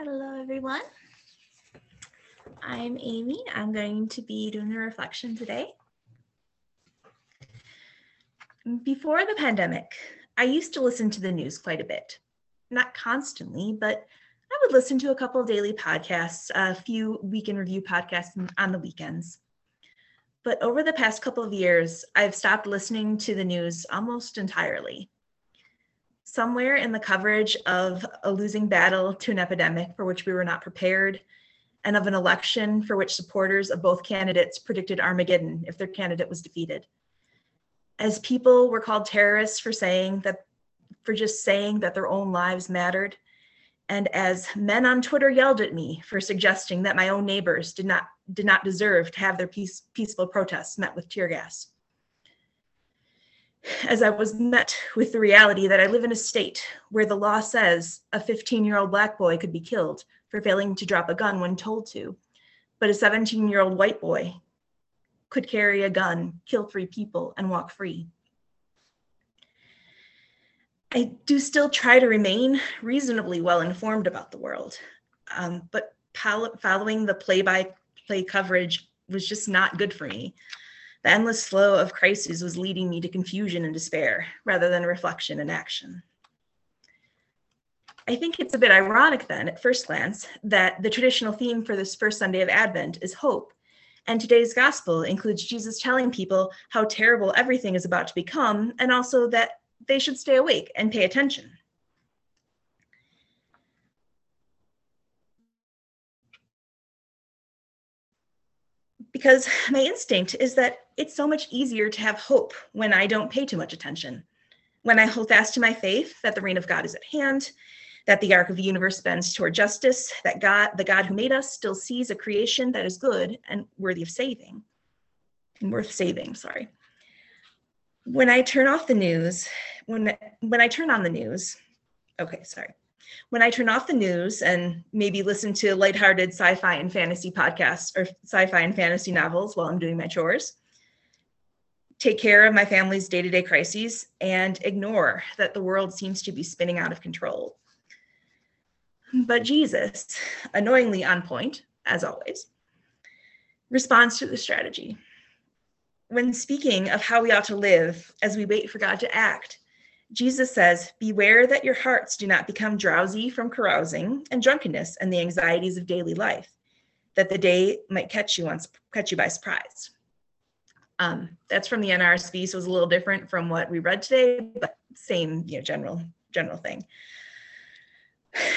Hello, everyone. I'm Amy. I'm going to be doing the reflection today. Before the pandemic, I used to listen to the news quite a bit. Not constantly, but I would listen to a couple daily podcasts, a few weekend review podcasts on the weekends. But over the past couple of years, I've stopped listening to the news almost entirely somewhere in the coverage of a losing battle to an epidemic for which we were not prepared, and of an election for which supporters of both candidates predicted Armageddon if their candidate was defeated. As people were called terrorists for saying that, for just saying that their own lives mattered, and as men on Twitter yelled at me for suggesting that my own neighbors did not did not deserve to have their peace, peaceful protests met with tear gas as I was met with the reality that I live in a state where the law says a 15 year old black boy could be killed for failing to drop a gun when told to, but a 17 year old white boy could carry a gun, kill three people, and walk free. I do still try to remain reasonably well informed about the world, um, but following the play by play coverage was just not good for me. The endless flow of crises was leading me to confusion and despair rather than reflection and action. I think it's a bit ironic then, at first glance, that the traditional theme for this first Sunday of Advent is hope. And today's gospel includes Jesus telling people how terrible everything is about to become, and also that they should stay awake and pay attention. because my instinct is that it's so much easier to have hope when I don't pay too much attention. When I hold fast to my faith that the reign of God is at hand, that the arc of the universe bends toward justice, that God, the God who made us, still sees a creation that is good and worthy of saving, and worth saving, sorry. When I turn off the news, when when I turn on the news, okay, sorry when I turn off the news and maybe listen to lighthearted sci-fi and fantasy podcasts or sci-fi and fantasy novels while I'm doing my chores, take care of my family's day-to-day crises and ignore that the world seems to be spinning out of control. But Jesus, annoyingly on point, as always, responds to the strategy. When speaking of how we ought to live as we wait for God to act, Jesus says, Beware that your hearts do not become drowsy from carousing and drunkenness and the anxieties of daily life, that the day might catch you on catch you by surprise. Um, that's from the NRSV, so it's a little different from what we read today, but same, you know, general general thing.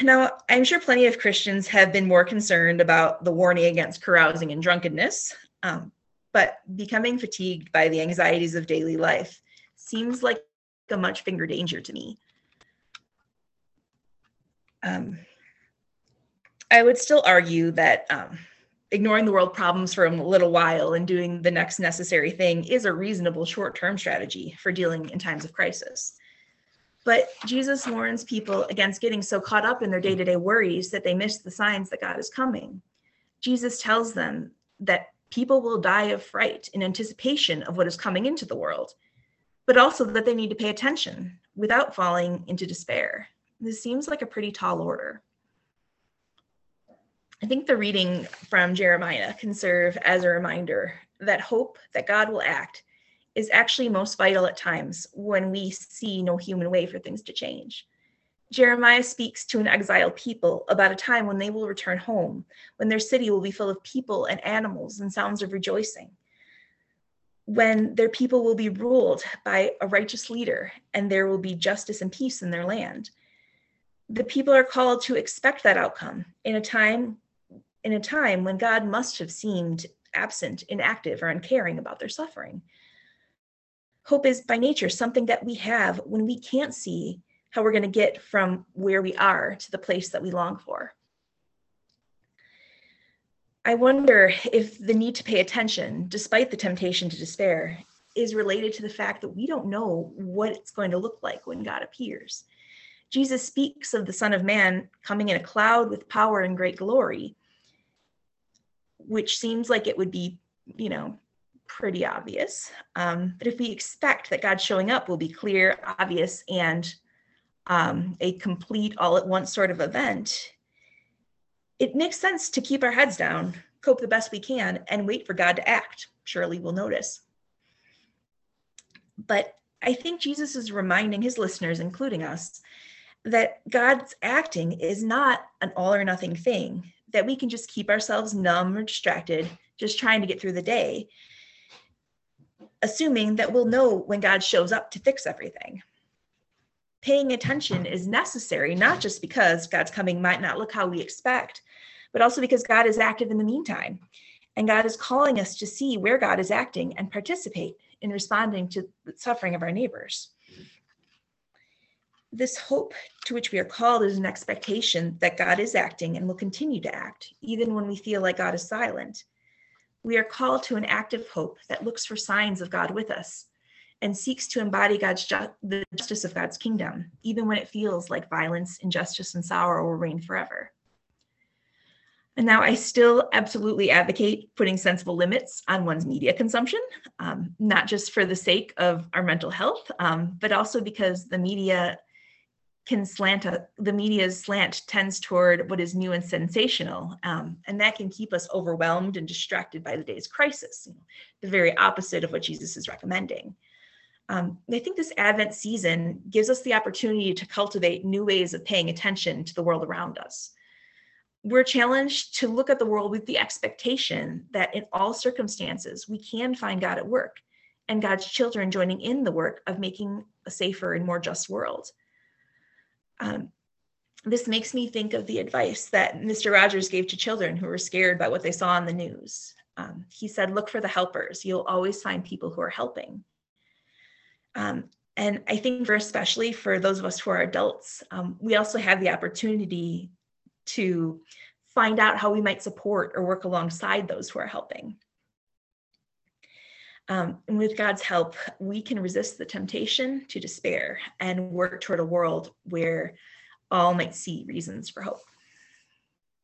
Now, I'm sure plenty of Christians have been more concerned about the warning against carousing and drunkenness, um, but becoming fatigued by the anxieties of daily life seems like a much bigger danger to me. Um, I would still argue that um, ignoring the world problems for a little while and doing the next necessary thing is a reasonable short term strategy for dealing in times of crisis. But Jesus warns people against getting so caught up in their day to day worries that they miss the signs that God is coming. Jesus tells them that people will die of fright in anticipation of what is coming into the world but also that they need to pay attention without falling into despair. This seems like a pretty tall order. I think the reading from Jeremiah can serve as a reminder that hope that God will act is actually most vital at times when we see no human way for things to change. Jeremiah speaks to an exiled people about a time when they will return home, when their city will be full of people and animals and sounds of rejoicing when their people will be ruled by a righteous leader and there will be justice and peace in their land. The people are called to expect that outcome in a time in a time when God must have seemed absent, inactive, or uncaring about their suffering. Hope is by nature something that we have when we can't see how we're going to get from where we are to the place that we long for. I wonder if the need to pay attention, despite the temptation to despair, is related to the fact that we don't know what it's going to look like when God appears. Jesus speaks of the Son of Man coming in a cloud with power and great glory, which seems like it would be, you know, pretty obvious. Um, but if we expect that God showing up will be clear, obvious, and um, a complete all at once sort of event, it makes sense to keep our heads down, cope the best we can, and wait for God to act. Surely we'll notice. But I think Jesus is reminding his listeners, including us, that God's acting is not an all or nothing thing, that we can just keep ourselves numb or distracted, just trying to get through the day, assuming that we'll know when God shows up to fix everything. Paying attention is necessary, not just because God's coming might not look how we expect, but also because God is active in the meantime. And God is calling us to see where God is acting and participate in responding to the suffering of our neighbors. This hope to which we are called is an expectation that God is acting and will continue to act, even when we feel like God is silent. We are called to an active hope that looks for signs of God with us and seeks to embody God's ju- the justice of God's kingdom, even when it feels like violence, injustice, and sorrow will reign forever. And now I still absolutely advocate putting sensible limits on one's media consumption, um, not just for the sake of our mental health, um, but also because the media can slant, a, the media's slant tends toward what is new and sensational. Um, and that can keep us overwhelmed and distracted by the day's crisis, the very opposite of what Jesus is recommending. Um, I think this Advent season gives us the opportunity to cultivate new ways of paying attention to the world around us we're challenged to look at the world with the expectation that in all circumstances we can find God at work and God's children joining in the work of making a safer and more just world. Um, this makes me think of the advice that Mr. Rogers gave to children who were scared by what they saw on the news. Um, he said, Look for the helpers. You'll always find people who are helping. Um, and I think, for especially for those of us who are adults, um, we also have the opportunity to find out how we might support or work alongside those who are helping. Um, and with God's help, we can resist the temptation to despair and work toward a world where all might see reasons for hope.